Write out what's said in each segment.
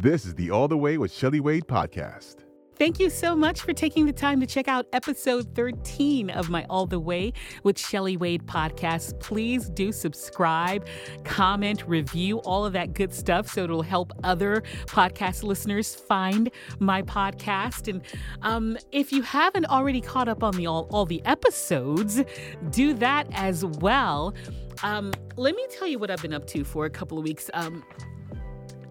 This is the All the Way with Shelley Wade podcast. Thank you so much for taking the time to check out episode 13 of my All the Way with Shelley Wade podcast. Please do subscribe, comment, review, all of that good stuff so it'll help other podcast listeners find my podcast. And um, if you haven't already caught up on the all, all the episodes, do that as well. Um, let me tell you what I've been up to for a couple of weeks. Um,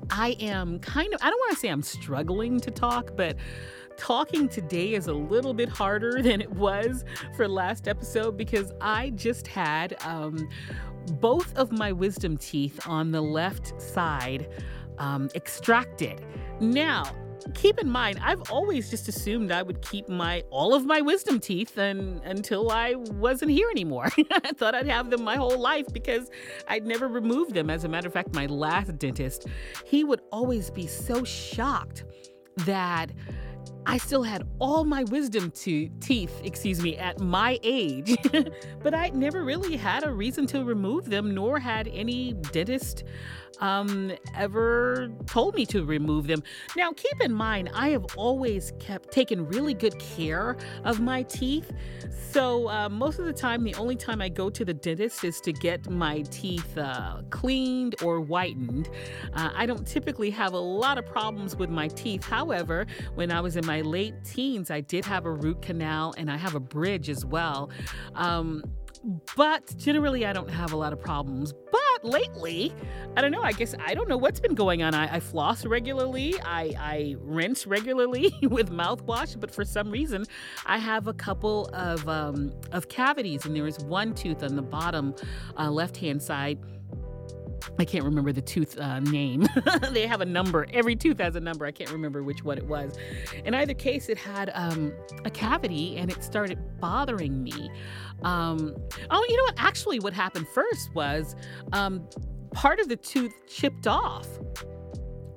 I am kind of, I don't want to say I'm struggling to talk, but talking today is a little bit harder than it was for last episode because I just had um, both of my wisdom teeth on the left side um, extracted. Now, keep in mind, I've always just assumed I would keep my all of my wisdom teeth and until I wasn't here anymore. I thought I'd have them my whole life because I'd never removed them. As a matter of fact, my last dentist, he would always be so shocked that I still had all my wisdom to- teeth, excuse me, at my age, but I never really had a reason to remove them, nor had any dentist um, ever told me to remove them. Now, keep in mind, I have always kept taken really good care of my teeth. So, uh, most of the time, the only time I go to the dentist is to get my teeth uh, cleaned or whitened. Uh, I don't typically have a lot of problems with my teeth. However, when I was in my late teens, I did have a root canal and I have a bridge as well. Um, but generally, I don't have a lot of problems. But lately, I don't know. I guess I don't know what's been going on. I, I floss regularly. I, I rinse regularly with mouthwash. But for some reason, I have a couple of um, of cavities, and there is one tooth on the bottom uh, left hand side. I can't remember the tooth uh, name. they have a number. Every tooth has a number. I can't remember which one it was. In either case, it had um, a cavity and it started bothering me. Um, oh, you know what? Actually, what happened first was um, part of the tooth chipped off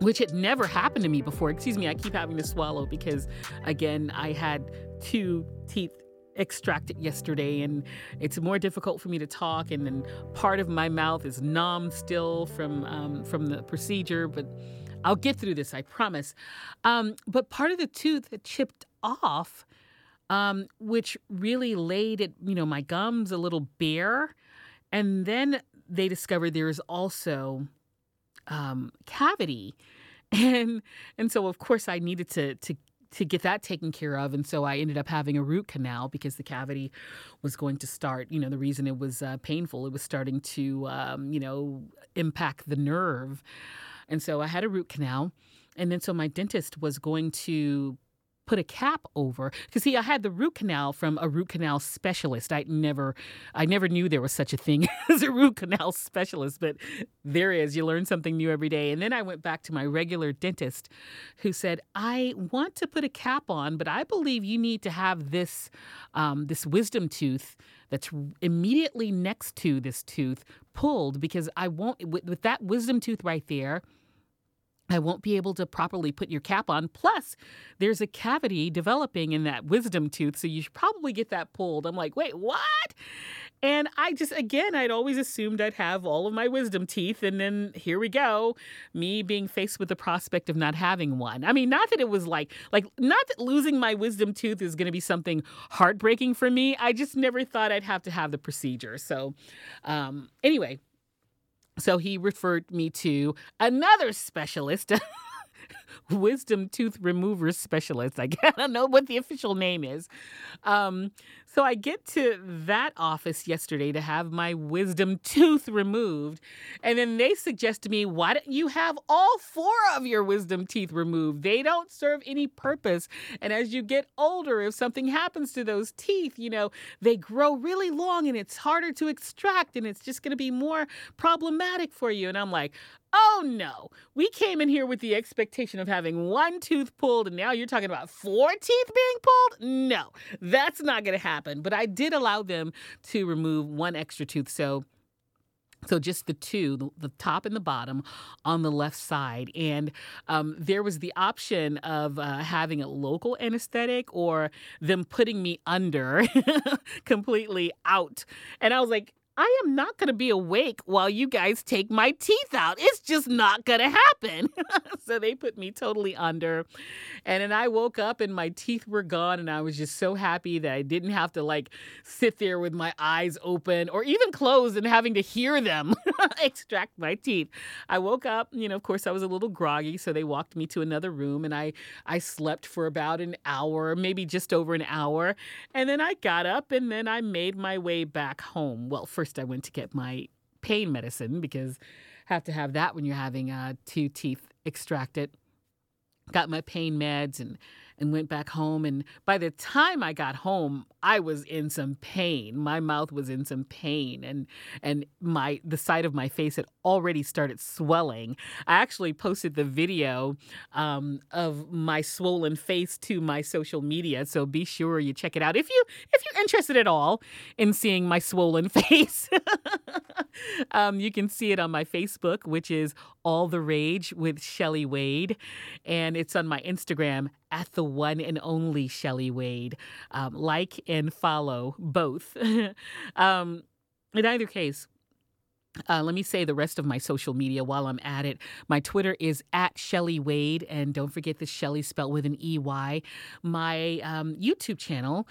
which had never happened to me before. Excuse me, I keep having to swallow because, again, I had two teeth extracted yesterday and it's more difficult for me to talk and then part of my mouth is numb still from um, from the procedure but i'll get through this i promise. Um, but part of the tooth chipped off um, which really laid it you know my gums a little bare and then they discovered there is also um, cavity. And and so of course I needed to to to get that taken care of. And so I ended up having a root canal because the cavity was going to start you know the reason it was uh, painful it was starting to um, you know impact the nerve. And so I had a root canal. And then so my dentist was going to put a cap over because see i had the root canal from a root canal specialist. I never i never knew there was such a thing as a root canal specialist but there is. You learn something new every day. And then i went back to my regular dentist who said i want to put a cap on but i believe you need to have this um, this wisdom tooth that's immediately next to this tooth pulled because i won't with, with that wisdom tooth right there I won't be able to properly put your cap on. Plus, there's a cavity developing in that wisdom tooth, so you should probably get that pulled. I'm like, wait, what? And I just, again, I'd always assumed I'd have all of my wisdom teeth. And then here we go, me being faced with the prospect of not having one. I mean, not that it was like, like, not that losing my wisdom tooth is going to be something heartbreaking for me. I just never thought I'd have to have the procedure. So, um, anyway, so he referred me to another specialist, wisdom tooth remover specialist. I don't know what the official name is. Um, so I get to that office yesterday to have my wisdom tooth removed. And then they suggest to me, why don't you have all four of your wisdom teeth removed? They don't serve any purpose. And as you get older, if something happens to those teeth, you know, they grow really long and it's harder to extract and it's just going to be more problematic for you. And I'm like, Oh no, we came in here with the expectation of having one tooth pulled, and now you're talking about four teeth being pulled? No, that's not going to happen. But I did allow them to remove one extra tooth. So so just the two, the, top and the bottom on the left side. And um, there was the option of uh, having a local anesthetic or them putting me under completely out. And I was like, I am not going to be awake while you guys take my teeth out. It's just not going to happen. so they put me totally under. And then I woke up and my teeth were gone. And I was just so happy that I didn't have to like sit there with my eyes open or even closed and having to hear them extract my teeth. I woke up, you know, of course, I was a little groggy. So they walked me to another room and I, I slept for about an hour, maybe just over an hour. And then I got up and then I made my way back home. Well, first I went to get my pain medicine because I have to have that when you're having uh, two teeth extracted. Got my pain meds and and went back home. And by the time I got home, I was in some pain. My mouth was in some pain, and and my the side of my face had already started swelling. I actually posted the video um, of my swollen face to my social media, so be sure you check it out if you if you're interested at all in seeing my swollen face. um, you can see it on my Facebook, which is All the Rage with Shelley Wade, and it's on my Instagram at the one and only Shelley Wade. Um, like and follow both. um, in either case, uh, let me say the rest of my social media while I'm at it. My Twitter is at Shelley Wade, and don't forget the Shelley spelled with an EY. My um, YouTube channel,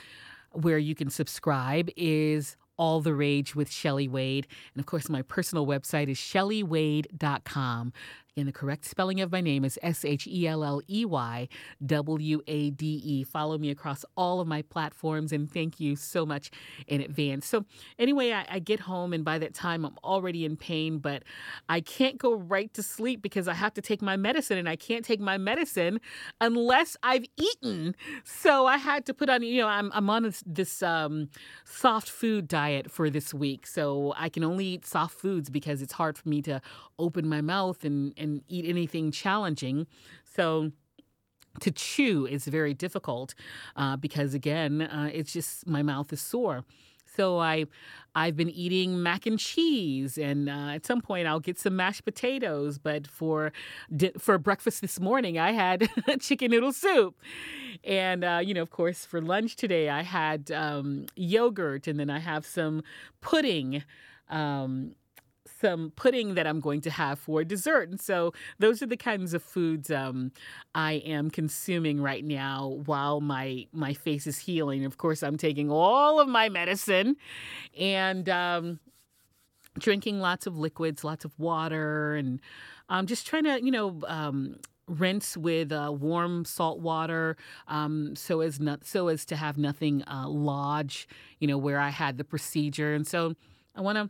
where you can subscribe, is all the Rage with Shelley Wade. And of course, my personal website is shelleywade.com. And the correct spelling of my name is S H E L L E Y W A D E. Follow me across all of my platforms and thank you so much in advance. So, anyway, I, I, get home and by that time I'm already in pain, but I can't go right to sleep because I have to take my medicine and I can't take my medicine unless I've eaten. So, I had to put on, you know, I'm, I'm on this, this um, soft food diet for this week. So, I can only eat soft foods because it's hard for me to open my mouth and, and eat anything challenging. So to chew is very difficult uh, because again, uh, it's just my mouth is sore. So I, I've been eating mac and cheese, and uh, at some point I'll get some mashed potatoes. But for for breakfast this morning, I had chicken noodle soup, and uh, you know, of course, for lunch today I had um, yogurt, and then I have some pudding. Um, some pudding that I'm going to have for dessert. And so those are the kinds of foods um, I am consuming right now while my my face is healing. Of course, I'm taking all of my medicine and um, drinking lots of liquids, lots of water, and I'm just trying to, you know. Um, rinse with uh, warm salt water um, so as not so as to have nothing uh, lodge you know where i had the procedure and so i want to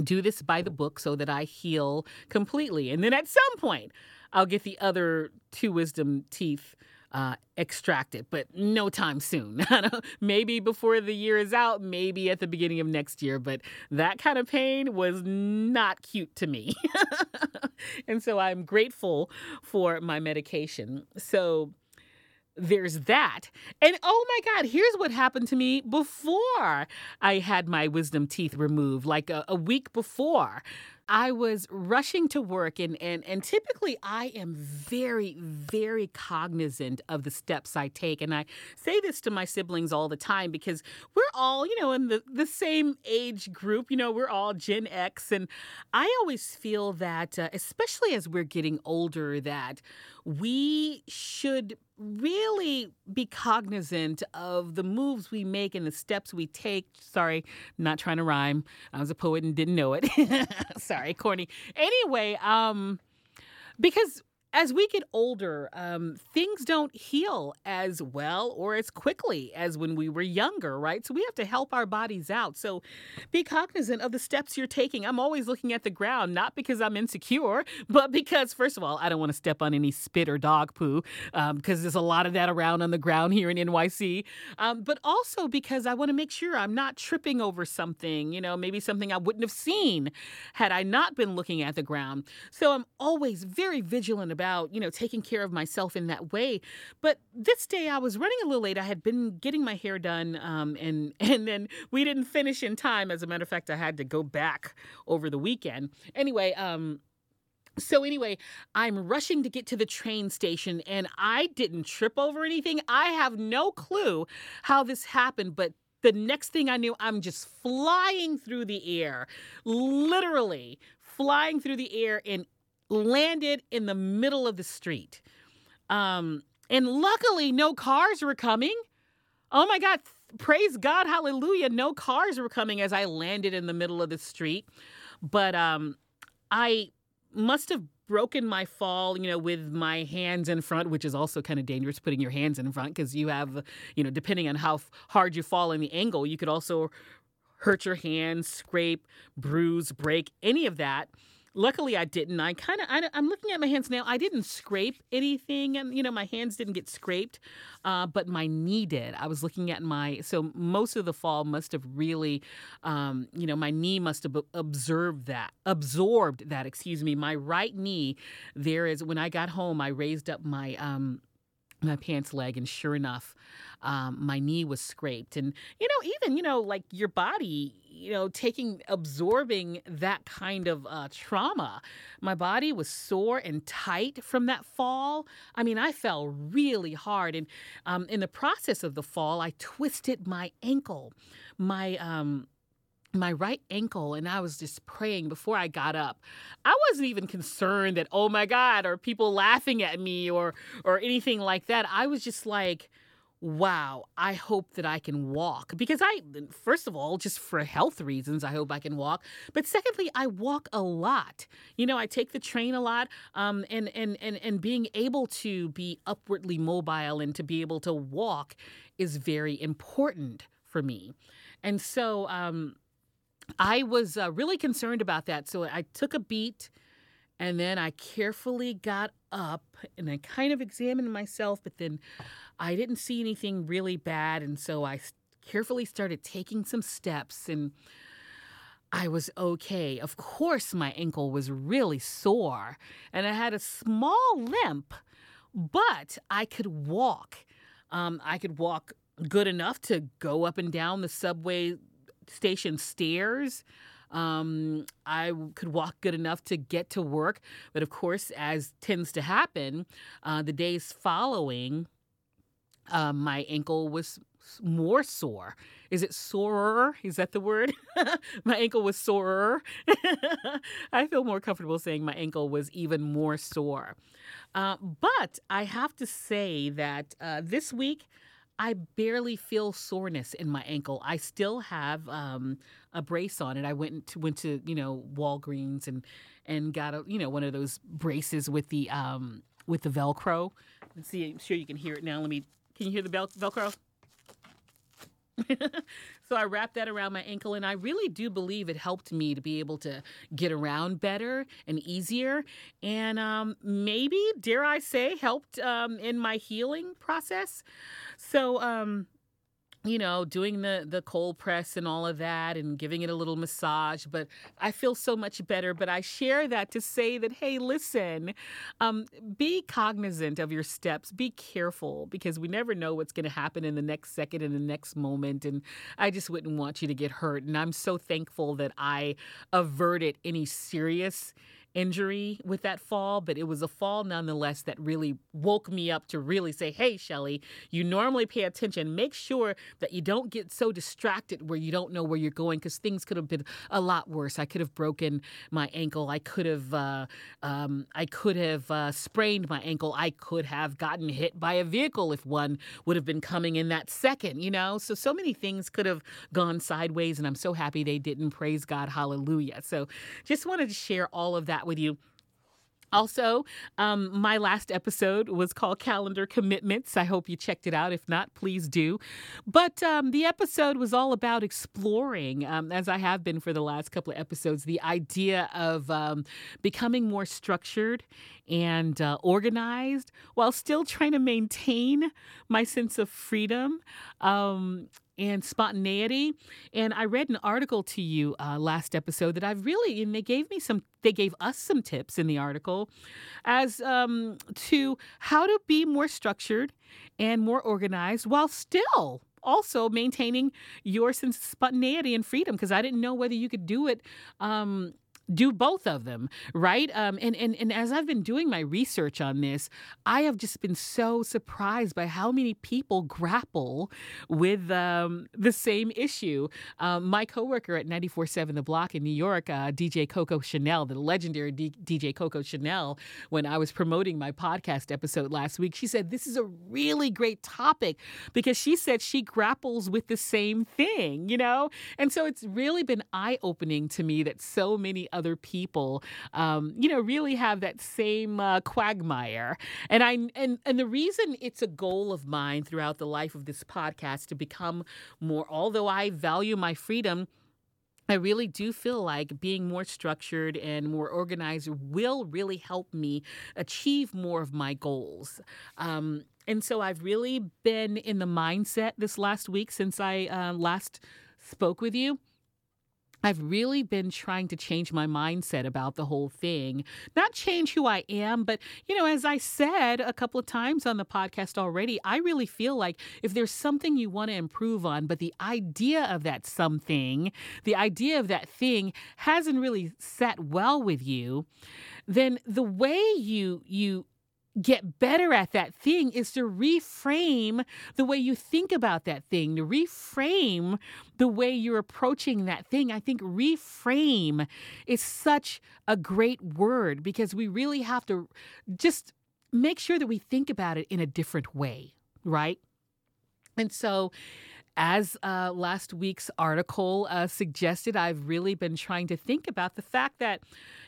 do this by the book so that I heal completely. And then at some point, I'll get the other two wisdom teeth uh, extracted, but no time soon. maybe before the year is out, maybe at the beginning of next year, but that kind of pain was not cute to me. and so I'm grateful for my medication. So there's that. And oh my God, here's what happened to me before I had my wisdom teeth removed, like a, a week before. I was rushing to work and, and and typically I am very very cognizant of the steps I take and I say this to my siblings all the time because we're all you know in the the same age group you know we're all Gen X and I always feel that uh, especially as we're getting older that we should really be cognizant of the moves we make and the steps we take. Sorry, not trying to rhyme. I was a poet and didn't know it. Sorry, corny. Anyway, um, because as we get older, um, things don't heal as well or as quickly as when we were younger, right? So we have to help our bodies out. So be cognizant of the steps you're taking. I'm always looking at the ground, not because I'm insecure, but because, first of all, I don't want to step on any spit or dog poo because um, there's a lot of that around on the ground here in NYC. Um, but also because I want to make sure I'm not tripping over something, you know, maybe something I wouldn't have seen had I not been looking at the ground. So I'm always very vigilant you know, taking care of myself in that way. But this day I was running a little late. I had been getting my hair done, um, and and then we didn't finish in time. As a matter of fact, I had to go back over the weekend. Anyway, um, so anyway, I'm rushing to get to the train station and I didn't trip over anything. I have no clue how this happened, but the next thing I knew, I'm just flying through the air, literally flying through the air and landed in the middle of the street. Um, and luckily, no cars were coming. Oh my God, praise God, hallelujah. No cars were coming as I landed in the middle of the street. But um, I must have broken my fall, you know, with my hands in front, which is also kind of dangerous putting your hands in front because you have, you know, depending on how hard you fall in the angle, you could also hurt your hands, scrape, bruise, break, any of that. Luckily, I didn't. I kind of, I'm looking at my hands now. I didn't scrape anything, and you know, my hands didn't get scraped, uh, but my knee did. I was looking at my, so most of the fall must have really, um, you know, my knee must have observed that, absorbed that. Excuse me. My right knee, there is. When I got home, I raised up my um, my pants leg, and sure enough, um, my knee was scraped. And, you know, even, you know, like your body, you know, taking, absorbing that kind of uh, trauma, my body was sore and tight from that fall. I mean, I fell really hard. And um, in the process of the fall, I twisted my ankle. My, um, my right ankle and I was just praying before I got up. I wasn't even concerned that oh my god or people laughing at me or or anything like that. I was just like wow, I hope that I can walk because I first of all just for health reasons I hope I can walk, but secondly I walk a lot. You know, I take the train a lot um and and and and being able to be upwardly mobile and to be able to walk is very important for me. And so um I was uh, really concerned about that. So I took a beat and then I carefully got up and I kind of examined myself, but then I didn't see anything really bad. And so I carefully started taking some steps and I was okay. Of course, my ankle was really sore and I had a small limp, but I could walk. Um, I could walk good enough to go up and down the subway station stairs. Um, I could walk good enough to get to work. But of course, as tends to happen, uh, the days following, uh, my ankle was more sore. Is it sorer? Is that the word? my ankle was sorer. I feel more comfortable saying my ankle was even more sore. Uh, but I have to say that uh, this week, I barely feel soreness in my ankle. I still have um, a brace on it. I went to went to you know Walgreens and and got a you know one of those braces with the um, with the Velcro. Let's see. I'm sure you can hear it now. Let me. Can you hear the Velcro? so I wrapped that around my ankle, and I really do believe it helped me to be able to get around better and easier, and um, maybe, dare I say, helped um, in my healing process. So, um, you know, doing the the cold press and all of that and giving it a little massage. But I feel so much better. But I share that to say that, hey, listen, um, be cognizant of your steps. Be careful because we never know what's going to happen in the next second, in the next moment. And I just wouldn't want you to get hurt. And I'm so thankful that I averted any serious injury with that fall, but it was a fall nonetheless that really woke me up to really say, hey, Shelley, you normally pay attention. Make sure that you don't get so distracted where you don't know where you're going because things could have been a lot worse. I could have broken my ankle. I could have, uh, um, I could have uh, sprained my ankle. I could have gotten hit by a vehicle if one would have been coming in that second, you know? So, so many things could have gone sideways, and I'm so happy they didn't. Praise God. Hallelujah. So, just wanted to share all of that with you. Also, um, my last episode was called Calendar Commitments. I hope you checked it out. If not, please do. But um, the episode was all about exploring, um, as I have been for the last couple of episodes, the idea of um, becoming more structured and uh, organized while still trying to maintain my sense of freedom. Um, and spontaneity. And I read an article to you uh, last episode that I've really, and they gave me some, they gave us some tips in the article as um, to how to be more structured and more organized while still also maintaining your sense of spontaneity and freedom because I didn't know whether you could do it um, do both of them, right? Um, and, and, and as I've been doing my research on this, I have just been so surprised by how many people grapple with um, the same issue. Um, my coworker at 94.7 The Block in New York, uh, DJ Coco Chanel, the legendary D- DJ Coco Chanel, when I was promoting my podcast episode last week, she said, This is a really great topic because she said she grapples with the same thing, you know? And so it's really been eye opening to me that so many other people, um, you know, really have that same uh, quagmire. And I and and the reason it's a goal of mine throughout the life of this podcast to become more. Although I value my freedom. I really do feel like being more structured and more organized will really help me achieve more of my goals. Um, and so I've really been in the mindset this last week since I uh, last spoke with you I've really been trying to change my mindset about the whole thing. Not change who I am, but, you know, as I said a couple of times on the podcast already, I really feel like if there's something you want to improve on, but the idea of that something, the idea of that thing hasn't really sat well with you, then the way you you get better at that thing is to reframe the way you think about that thing, to reframe the way you're approaching that thing. I think reframe is such a great word because we really have to just make sure that we think about it in a different way, right? And so, as uh, last week's article uh, suggested, I've really been trying to think about the fact that,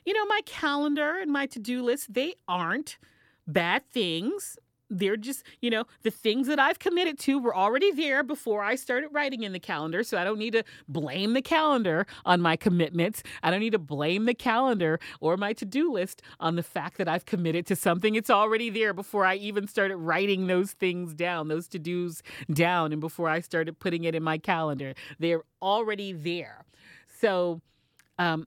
you know, my calendar and my to do list, they aren't bad things. They're just, you know, the things that I've committed to were already there before I started writing in the calendar. So I don't need to blame the calendar on my commitments. I don't need to blame the calendar or my to do list on the fact that I've committed to something. It's already there before I even started writing those things down, those to dos down, and before I started putting it in my calendar. They're already there. So, um,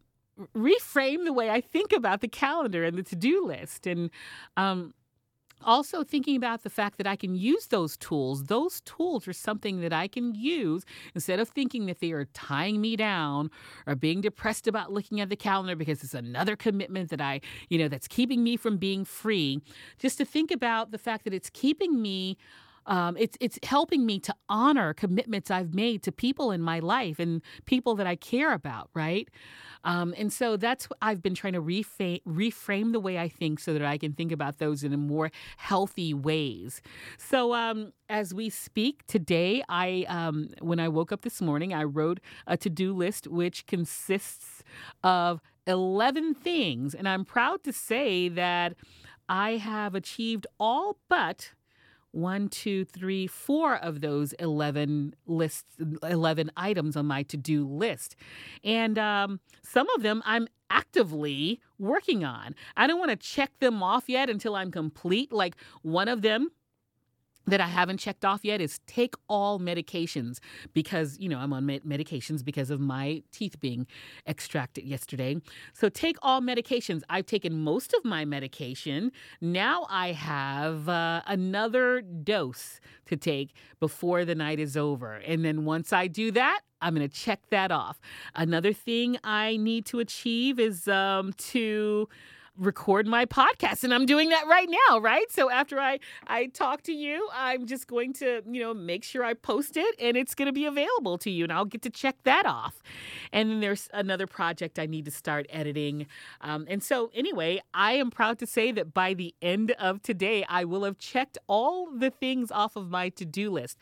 reframe the way I think about the calendar and the to do list. And um, also thinking about the fact that I can use those tools. Those tools are something that I can use instead of thinking that they are tying me down or being depressed about looking at the calendar because it's another commitment that I, you know, that's keeping me from being free. Just to think about the fact that it's keeping me um, it's it's helping me to honor commitments I've made to people in my life and people that I care about, right? Um, and so that's what I've been trying to reframe, reframe the way I think so that I can think about those in a more healthy ways. So um, as we speak today, I um, when I woke up this morning, I wrote a to do list which consists of 11 things, and I'm proud to say that I have achieved all but one, two, three, four of those 11 lists, 11 items on my to do list. And um, some of them I'm actively working on. I don't want to check them off yet until I'm complete. Like one of them, that I haven't checked off yet is take all medications because, you know, I'm on med- medications because of my teeth being extracted yesterday. So take all medications. I've taken most of my medication. Now I have uh, another dose to take before the night is over. And then once I do that, I'm going to check that off. Another thing I need to achieve is um, to record my podcast and I'm doing that right now, right? So after I I talk to you, I'm just going to, you know, make sure I post it and it's going to be available to you and I'll get to check that off. And then there's another project I need to start editing. Um, and so anyway, I am proud to say that by the end of today, I will have checked all the things off of my to-do list.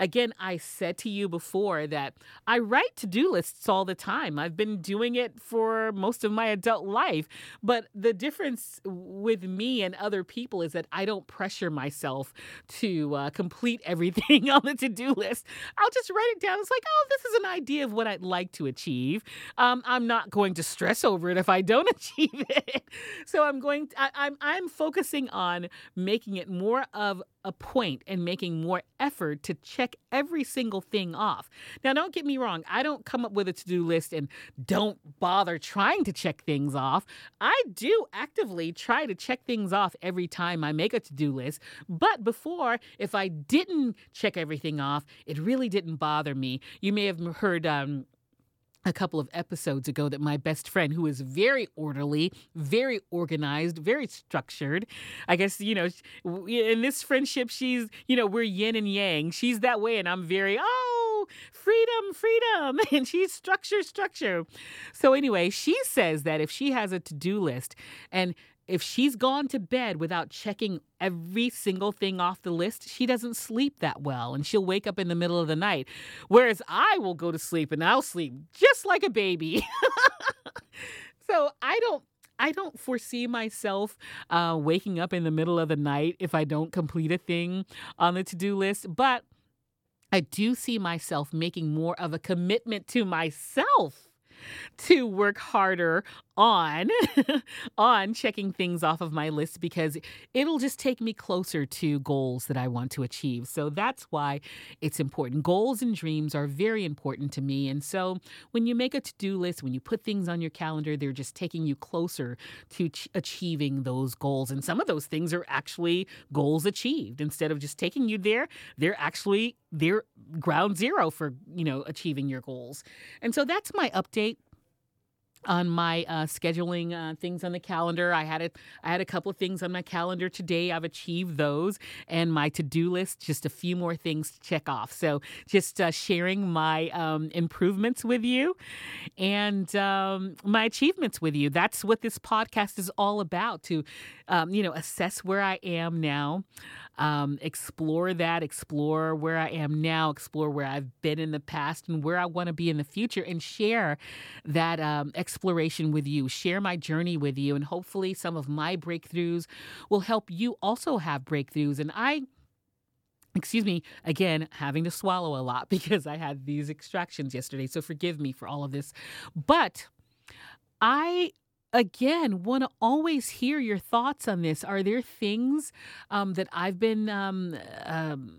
Again, I said to you before that I write to-do lists all the time. I've been doing it for most of my adult life, but the difference with me and other people is that I don't pressure myself to uh, complete everything on the to do list. I'll just write it down. It's like, oh, this is an idea of what I'd like to achieve. Um, I'm not going to stress over it if I don't achieve it. So I'm going. To, I, I'm I'm focusing on making it more of a point and making more effort to check every single thing off. Now, don't get me wrong, I don't come up with a to do list and don't bother trying to check things off. I do actively try to check things off every time I make a to do list. But before, if I didn't check everything off, it really didn't bother me. You may have heard um, a couple of episodes ago that my best friend, who is very orderly, very organized, very structured, I guess, you know, in this friendship, she's, you know, we're yin and yang. She's that way, and I'm very, oh, freedom, freedom. And she's structure, structure. So, anyway, she says that if she has a to do list and if she's gone to bed without checking every single thing off the list, she doesn't sleep that well and she'll wake up in the middle of the night. Whereas I will go to sleep and I'll sleep just like a baby. so I don't. I don't foresee myself uh, waking up in the middle of the night if I don't complete a thing on the to do list, but I do see myself making more of a commitment to myself to work harder on on checking things off of my list because it'll just take me closer to goals that I want to achieve. So that's why it's important. Goals and dreams are very important to me. And so when you make a to-do list, when you put things on your calendar, they're just taking you closer to ch- achieving those goals. And some of those things are actually goals achieved. Instead of just taking you there, they're actually they're ground zero for, you know, achieving your goals. And so that's my update on my uh, scheduling uh, things on the calendar. I had a, I had a couple of things on my calendar today. I've achieved those, and my to do list just a few more things to check off. So just uh, sharing my um, improvements with you and um, my achievements with you. That's what this podcast is all about. To um, you know assess where I am now um, explore that, explore where I am now, explore where I've been in the past and where I want to be in the future, and share that um, exploration with you, share my journey with you. And hopefully, some of my breakthroughs will help you also have breakthroughs. And I excuse me, again, having to swallow a lot because I had these extractions yesterday. So forgive me for all of this. But I again want to always hear your thoughts on this. Are there things um, that I've been um, um,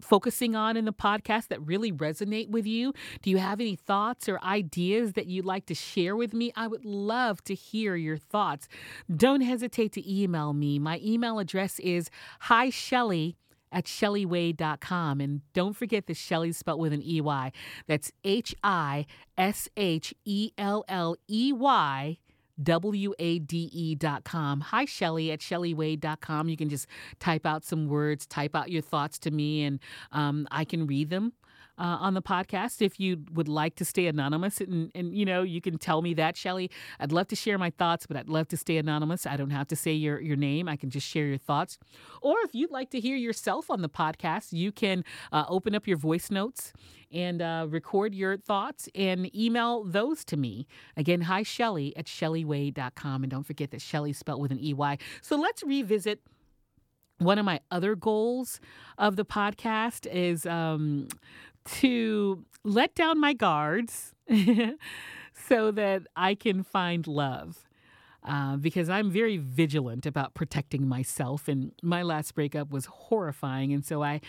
focusing on in the podcast that really resonate with you? Do you have any thoughts or ideas that you'd like to share with me? I would love to hear your thoughts. Don't hesitate to email me. My email address is hi Shelley at shelleywade.com. And don't forget the Shelley spelled with an EY. That's H I S H E L L E Y W-A-D-E.com. Hi, Shelley at ShelleyWade.com. You can just type out some words, type out your thoughts to me, and um, I can read them uh, on the podcast. If you would like to stay anonymous, and, and you know, you can tell me that, Shelley. I'd love to share my thoughts, but I'd love to stay anonymous. I don't have to say your, your name. I can just share your thoughts. Or if you'd like to hear yourself on the podcast, you can uh, open up your voice notes and uh, record your thoughts and email those to me. Again, hi, Shelley at ShelleyWade.com. And don't forget that Shelley spelled with an EY. So let's revisit one of my other goals of the podcast is um, to let down my guards so that I can find love. Uh, because I'm very vigilant about protecting myself, and my last breakup was horrifying. And so I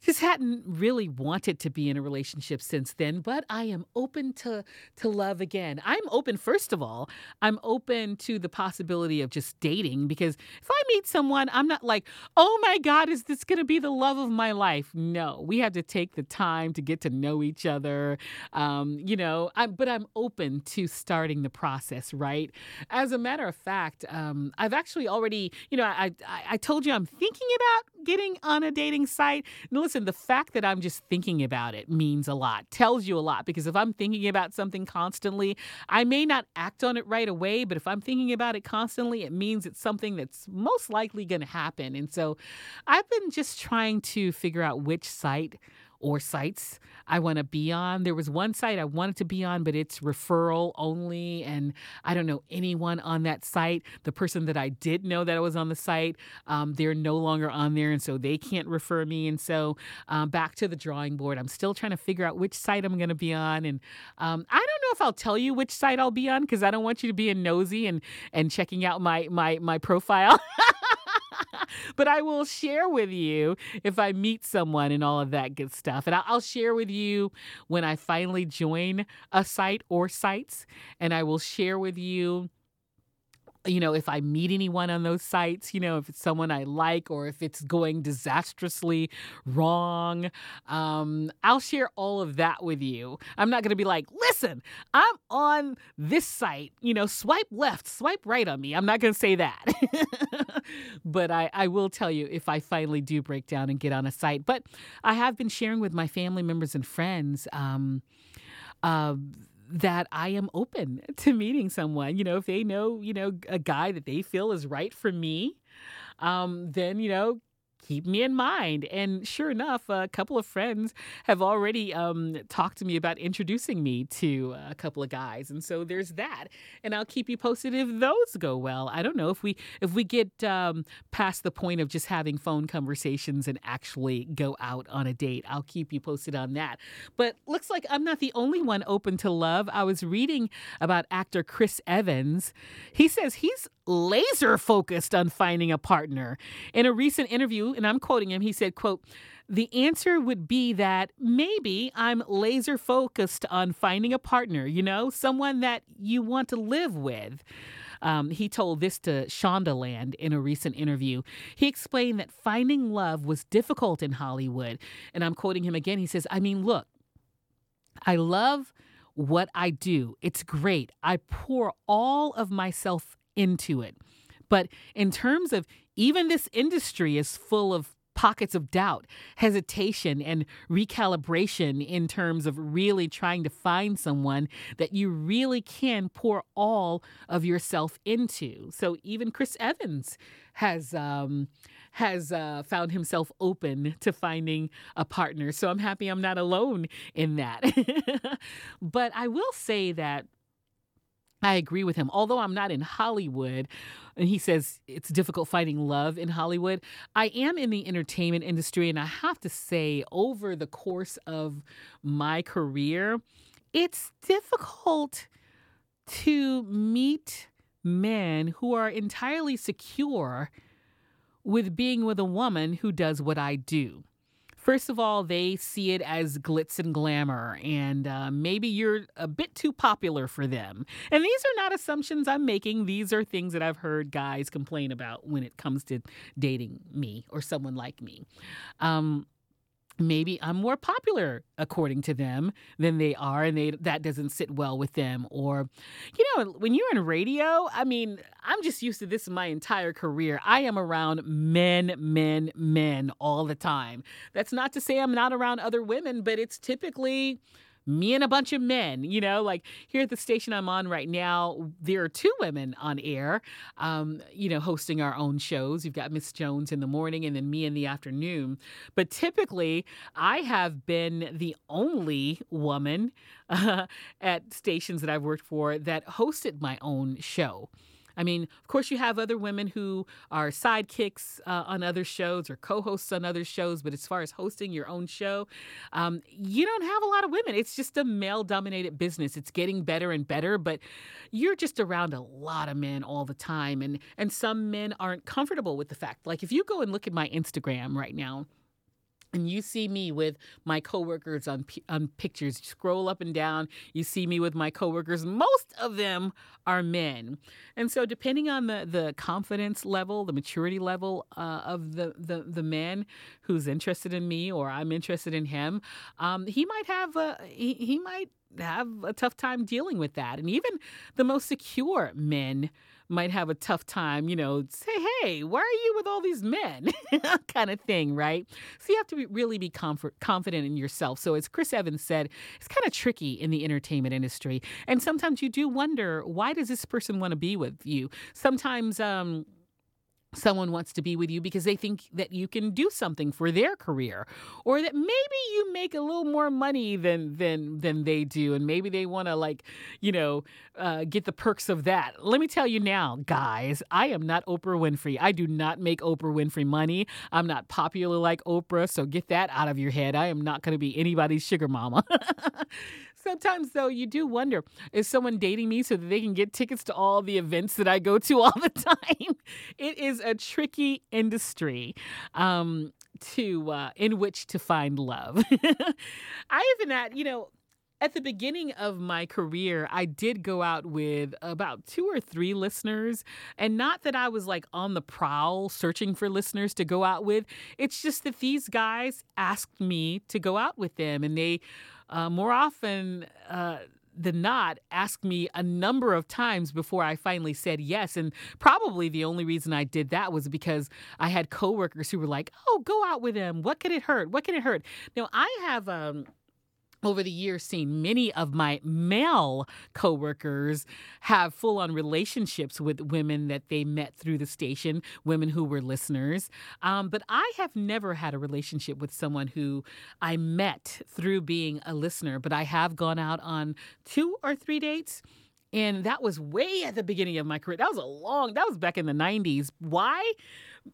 just hadn't really wanted to be in a relationship since then, but I am open to to love again. I'm open first of all. I'm open to the possibility of just dating because if I meet someone, I'm not like, "Oh my god, is this going to be the love of my life?" No. We have to take the time to get to know each other. Um, you know, I'm, but I'm open to starting the process, right? As a matter of fact, um, I've actually already, you know, I, I I told you I'm thinking about getting on a dating site. Listen, listen, the fact that I'm just thinking about it means a lot, tells you a lot. Because if I'm thinking about something constantly, I may not act on it right away, but if I'm thinking about it constantly, it means it's something that's most likely going to happen. And so I've been just trying to figure out which site or sites I want to be on. There was one site I wanted to be on, but it's referral only. I don't know anyone on that site. The person that I did know that I was on the site, um, they're no longer on there. And so they can't refer me. And so um, back to the drawing board. I'm still trying to figure out which site I'm going to be on. And um, I don't know if I'll tell you which site I'll be on because I don't want you to be a nosy and, and checking out my, my, my profile. but I will share with you if I meet someone and all of that good stuff. And I'll share with you when I finally join a site or sites, and I will share with you you know, if I meet anyone on those sites, you know, if it's someone I like or if it's going disastrously wrong, um, I'll share all of that with you. I'm not going to be like, listen, I'm on this site, you know, swipe left, swipe right on me. I'm not going to say that. but I, I will tell you if I finally do break down and get on a site. But I have been sharing with my family members and friends. Um, uh, that I am open to meeting someone. You know, if they know, you know, a guy that they feel is right for me, um, then, you know, keep me in mind. And sure enough, a couple of friends have already um, talked to me about introducing me to a couple of guys, and so there's that. And I'll keep you posted if those go well. I don't know if we if we get um, past the point of just having phone conversations and actually go out on a date. I'll keep you posted on that. But looks like I'm not the only one open to love. I was reading about actor Chris Evans. He says he's laser focused on finding a partner. In a recent interview, and I'm quoting him, he said, quote, the answer would be that maybe I'm laser focused on finding a partner, you know, someone that you want to live with. Um, he told this to Shondaland in a recent interview. He explained that finding love was difficult in Hollywood. And I'm quoting him again. He says, I mean, look, I love what I do. It's great. I pour all of myself into it. But in terms of even this industry is full of pockets of doubt, hesitation, and recalibration in terms of really trying to find someone that you really can pour all of yourself into. So even Chris Evans has um, has uh, found himself open to finding a partner. So I'm happy I'm not alone in that. but I will say that I agree with him. Although I'm not in Hollywood, and he says it's difficult finding love in Hollywood, I am in the entertainment industry. And I have to say, over the course of my career, it's difficult to meet men who are entirely secure with being with a woman who does what I do. First of all, they see it as glitz and glamour, and uh, maybe you're a bit too popular for them. And these are not assumptions I'm making. These are things that I've heard guys complain about when it comes to dating me or someone like me. Um, maybe I'm more popular according to them than they are and they that doesn't sit well with them. Or you know when you're in radio I mean I'm just used to this my entire career. I am around men men men all the time. That's not to say I'm not around other women but it's typically me and a bunch of men. You know, like here at the station I'm on right now, there are two women on air, um, you know, hosting our own shows. You've got Miss Jones in the morning and then me in the afternoon. But typically, I have been the only woman uh, at stations that I've worked for that hosted my own show. I mean, of course, you have other women who are sidekicks uh, on other shows or co hosts on other shows, but as far as hosting your own show, um, you don't have a lot of women. It's just a male dominated business. It's getting better and better, but you're just around a lot of men all the time. And, and some men aren't comfortable with the fact. Like, if you go and look at my Instagram right now, and you see me with my coworkers on on pictures. Scroll up and down you see me with my coworkers. Most of them are men. And so depending on the the confidence level the maturity level uh, of the, the the man who's interested in me or i'm interested in him um, he might have a he, he might have a tough time dealing with that and even the most secure men might have a tough time, you know, say, hey, why are you with all these men? kind of thing, right? So you have to be, really be comfort, confident in yourself. So, as Chris Evans said, it's kind of tricky in the entertainment industry. And sometimes you do wonder, why does this person want to be with you? Sometimes, um, someone wants to be with you because they think that you can do something for their career or that maybe you make a little more money than than than they do. And maybe they want to like you know uh, get the perks of that. Let me tell you now guys i am not oprah winfrey. I do not make oprah winfrey money. I'm not popular like oprah so get that out of your head. I am not going to be anybody's sugar mama Sometimes, though, you do wonder is someone dating me so that they can get tickets to all the events that I go to all the time? It is a tricky industry. Um, to uh, in which to find love. I even at you know at the beginning of my career, I did go out with about two or three listeners. And not that I was like on the prowl searching for listeners to go out with. It's just that these guys asked me to go out with them. And they, uh, more often, uh, than not asked me a number of times before I finally said yes. And probably the only reason I did that was because I had coworkers who were like, "Oh, go out with him. What could it hurt? What can it hurt?" Now I have um over the years seen many of my male coworkers have full on relationships with women that they met through the station, women who were listeners. Um, but I have never had a relationship with someone who I met through being a listener, but I have gone out on two or three dates. And that was way at the beginning of my career. That was a long, that was back in the 90s. Why?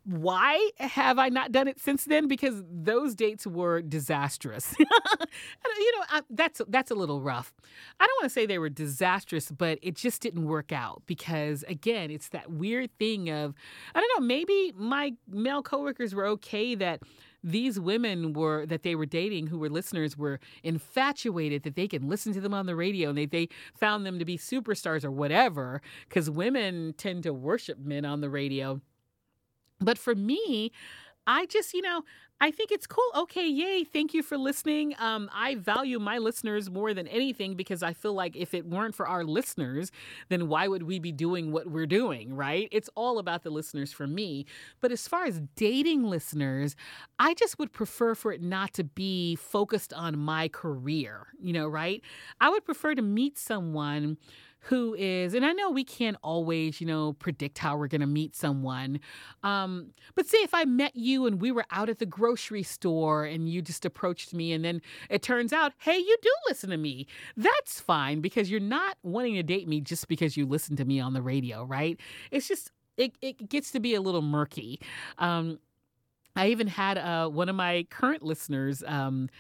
Why have I not done it since then? Because those dates were disastrous. you know, I, that's that's a little rough. I don't want to say they were disastrous, but it just didn't work out because again, it's that weird thing of I don't know, maybe my male coworkers were okay that these women were that they were dating who were listeners were infatuated that they can listen to them on the radio and they, they found them to be superstars or whatever because women tend to worship men on the radio but for me, I just, you know, I think it's cool. Okay, yay. Thank you for listening. Um, I value my listeners more than anything because I feel like if it weren't for our listeners, then why would we be doing what we're doing, right? It's all about the listeners for me. But as far as dating listeners, I just would prefer for it not to be focused on my career, you know, right? I would prefer to meet someone who is, and I know we can't always, you know, predict how we're going to meet someone. Um, but say if I met you and we were out at the grocery store and you just approached me and then it turns out, hey, you do listen to me. That's fine because you're not wanting to date me just because you listen to me on the radio, right? It's just, it, it gets to be a little murky. Um, I even had uh, one of my current listeners. Um,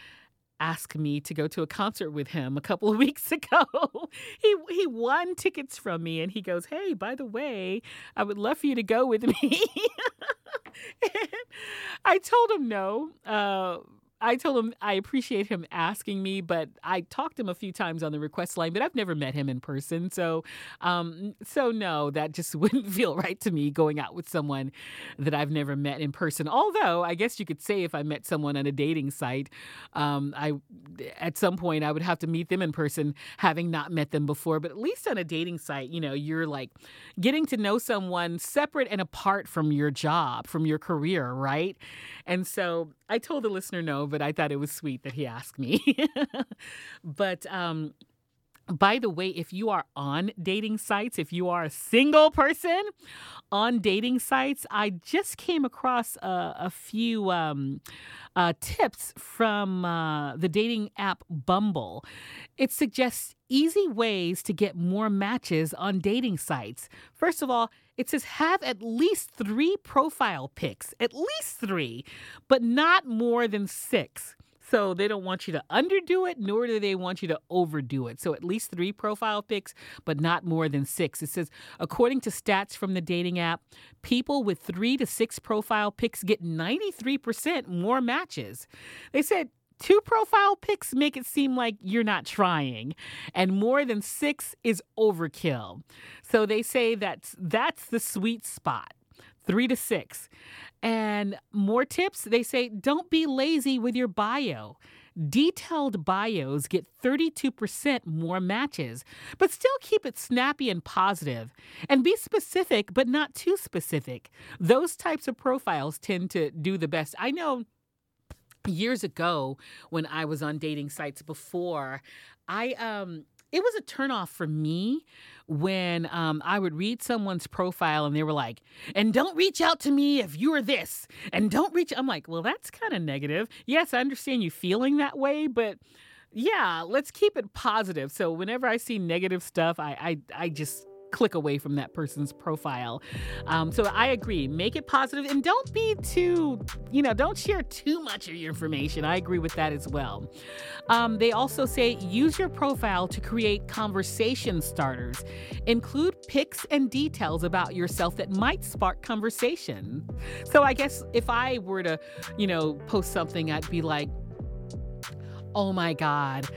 ask me to go to a concert with him a couple of weeks ago. he he won tickets from me and he goes, "Hey, by the way, I would love for you to go with me." I told him no. Uh, I told him I appreciate him asking me, but I talked to him a few times on the request line, but I've never met him in person. So, um, so no, that just wouldn't feel right to me going out with someone that I've never met in person. Although I guess you could say if I met someone on a dating site, um, I at some point I would have to meet them in person, having not met them before. But at least on a dating site, you know, you're like getting to know someone separate and apart from your job, from your career, right? And so I told the listener no, but I thought it was sweet that he asked me. but um, by the way, if you are on dating sites, if you are a single person on dating sites, I just came across a, a few um, uh, tips from uh, the dating app Bumble. It suggests easy ways to get more matches on dating sites. First of all, it says have at least three profile pics, at least three, but not more than six. So they don't want you to underdo it, nor do they want you to overdo it. So at least three profile pics, but not more than six. It says, according to stats from the dating app, people with three to six profile pics get 93% more matches. They said two profile pics make it seem like you're not trying, and more than six is overkill. So they say that that's the sweet spot three to six. And more tips they say don't be lazy with your bio. Detailed bios get 32% more matches, but still keep it snappy and positive. And be specific, but not too specific. Those types of profiles tend to do the best. I know years ago when I was on dating sites before, I um it was a turnoff for me when um, I would read someone's profile and they were like, and don't reach out to me if you're this, and don't reach. I'm like, well, that's kind of negative. Yes, I understand you feeling that way, but yeah, let's keep it positive. So whenever I see negative stuff, I I, I just click away from that person's profile. Um, so I agree. Make it positive and don't be too, you know, don't share too much of your information. I agree with that as well. Um, they also say use your profile to create conversation starters. Include pics and details about yourself that might spark conversation. So I guess if I were to, you know, post something, I'd be like, oh my God,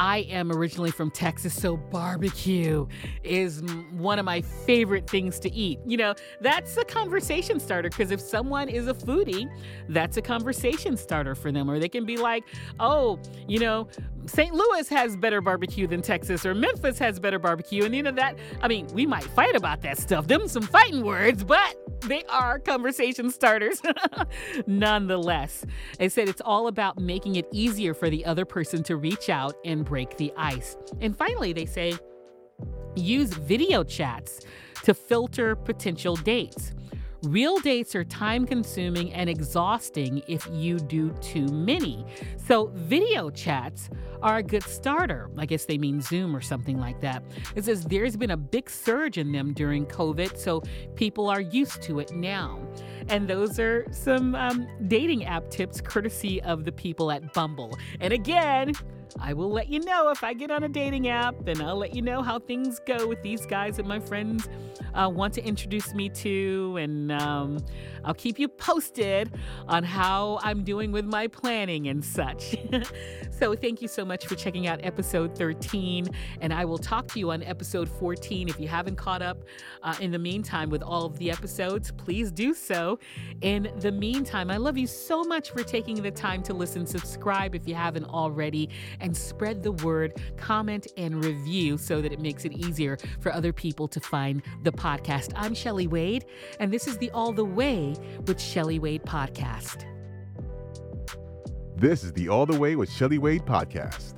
I am originally from Texas, so barbecue is one of my favorite things to eat. You know, that's a conversation starter because if someone is a foodie, that's a conversation starter for them. Or they can be like, oh, you know, St. Louis has better barbecue than Texas, or Memphis has better barbecue. And you know that, I mean, we might fight about that stuff. Them some fighting words, but they are conversation starters nonetheless. They said it's all about making it easier for the other person to reach out and break the ice. And finally, they say use video chats to filter potential dates. Real dates are time consuming and exhausting if you do too many. So, video chats are a good starter. I guess they mean Zoom or something like that. It says there's been a big surge in them during COVID, so people are used to it now. And those are some um, dating app tips courtesy of the people at Bumble. And again, I will let you know if I get on a dating app, and I'll let you know how things go with these guys that my friends uh, want to introduce me to. And um, I'll keep you posted on how I'm doing with my planning and such. so, thank you so much for checking out episode 13. And I will talk to you on episode 14. If you haven't caught up uh, in the meantime with all of the episodes, please do so. In the meantime, I love you so much for taking the time to listen. Subscribe if you haven't already, and spread the word, comment, and review so that it makes it easier for other people to find the podcast. I'm Shelley Wade, and this is the All the Way with Shelley Wade podcast. This is the All the Way with Shelley Wade podcast.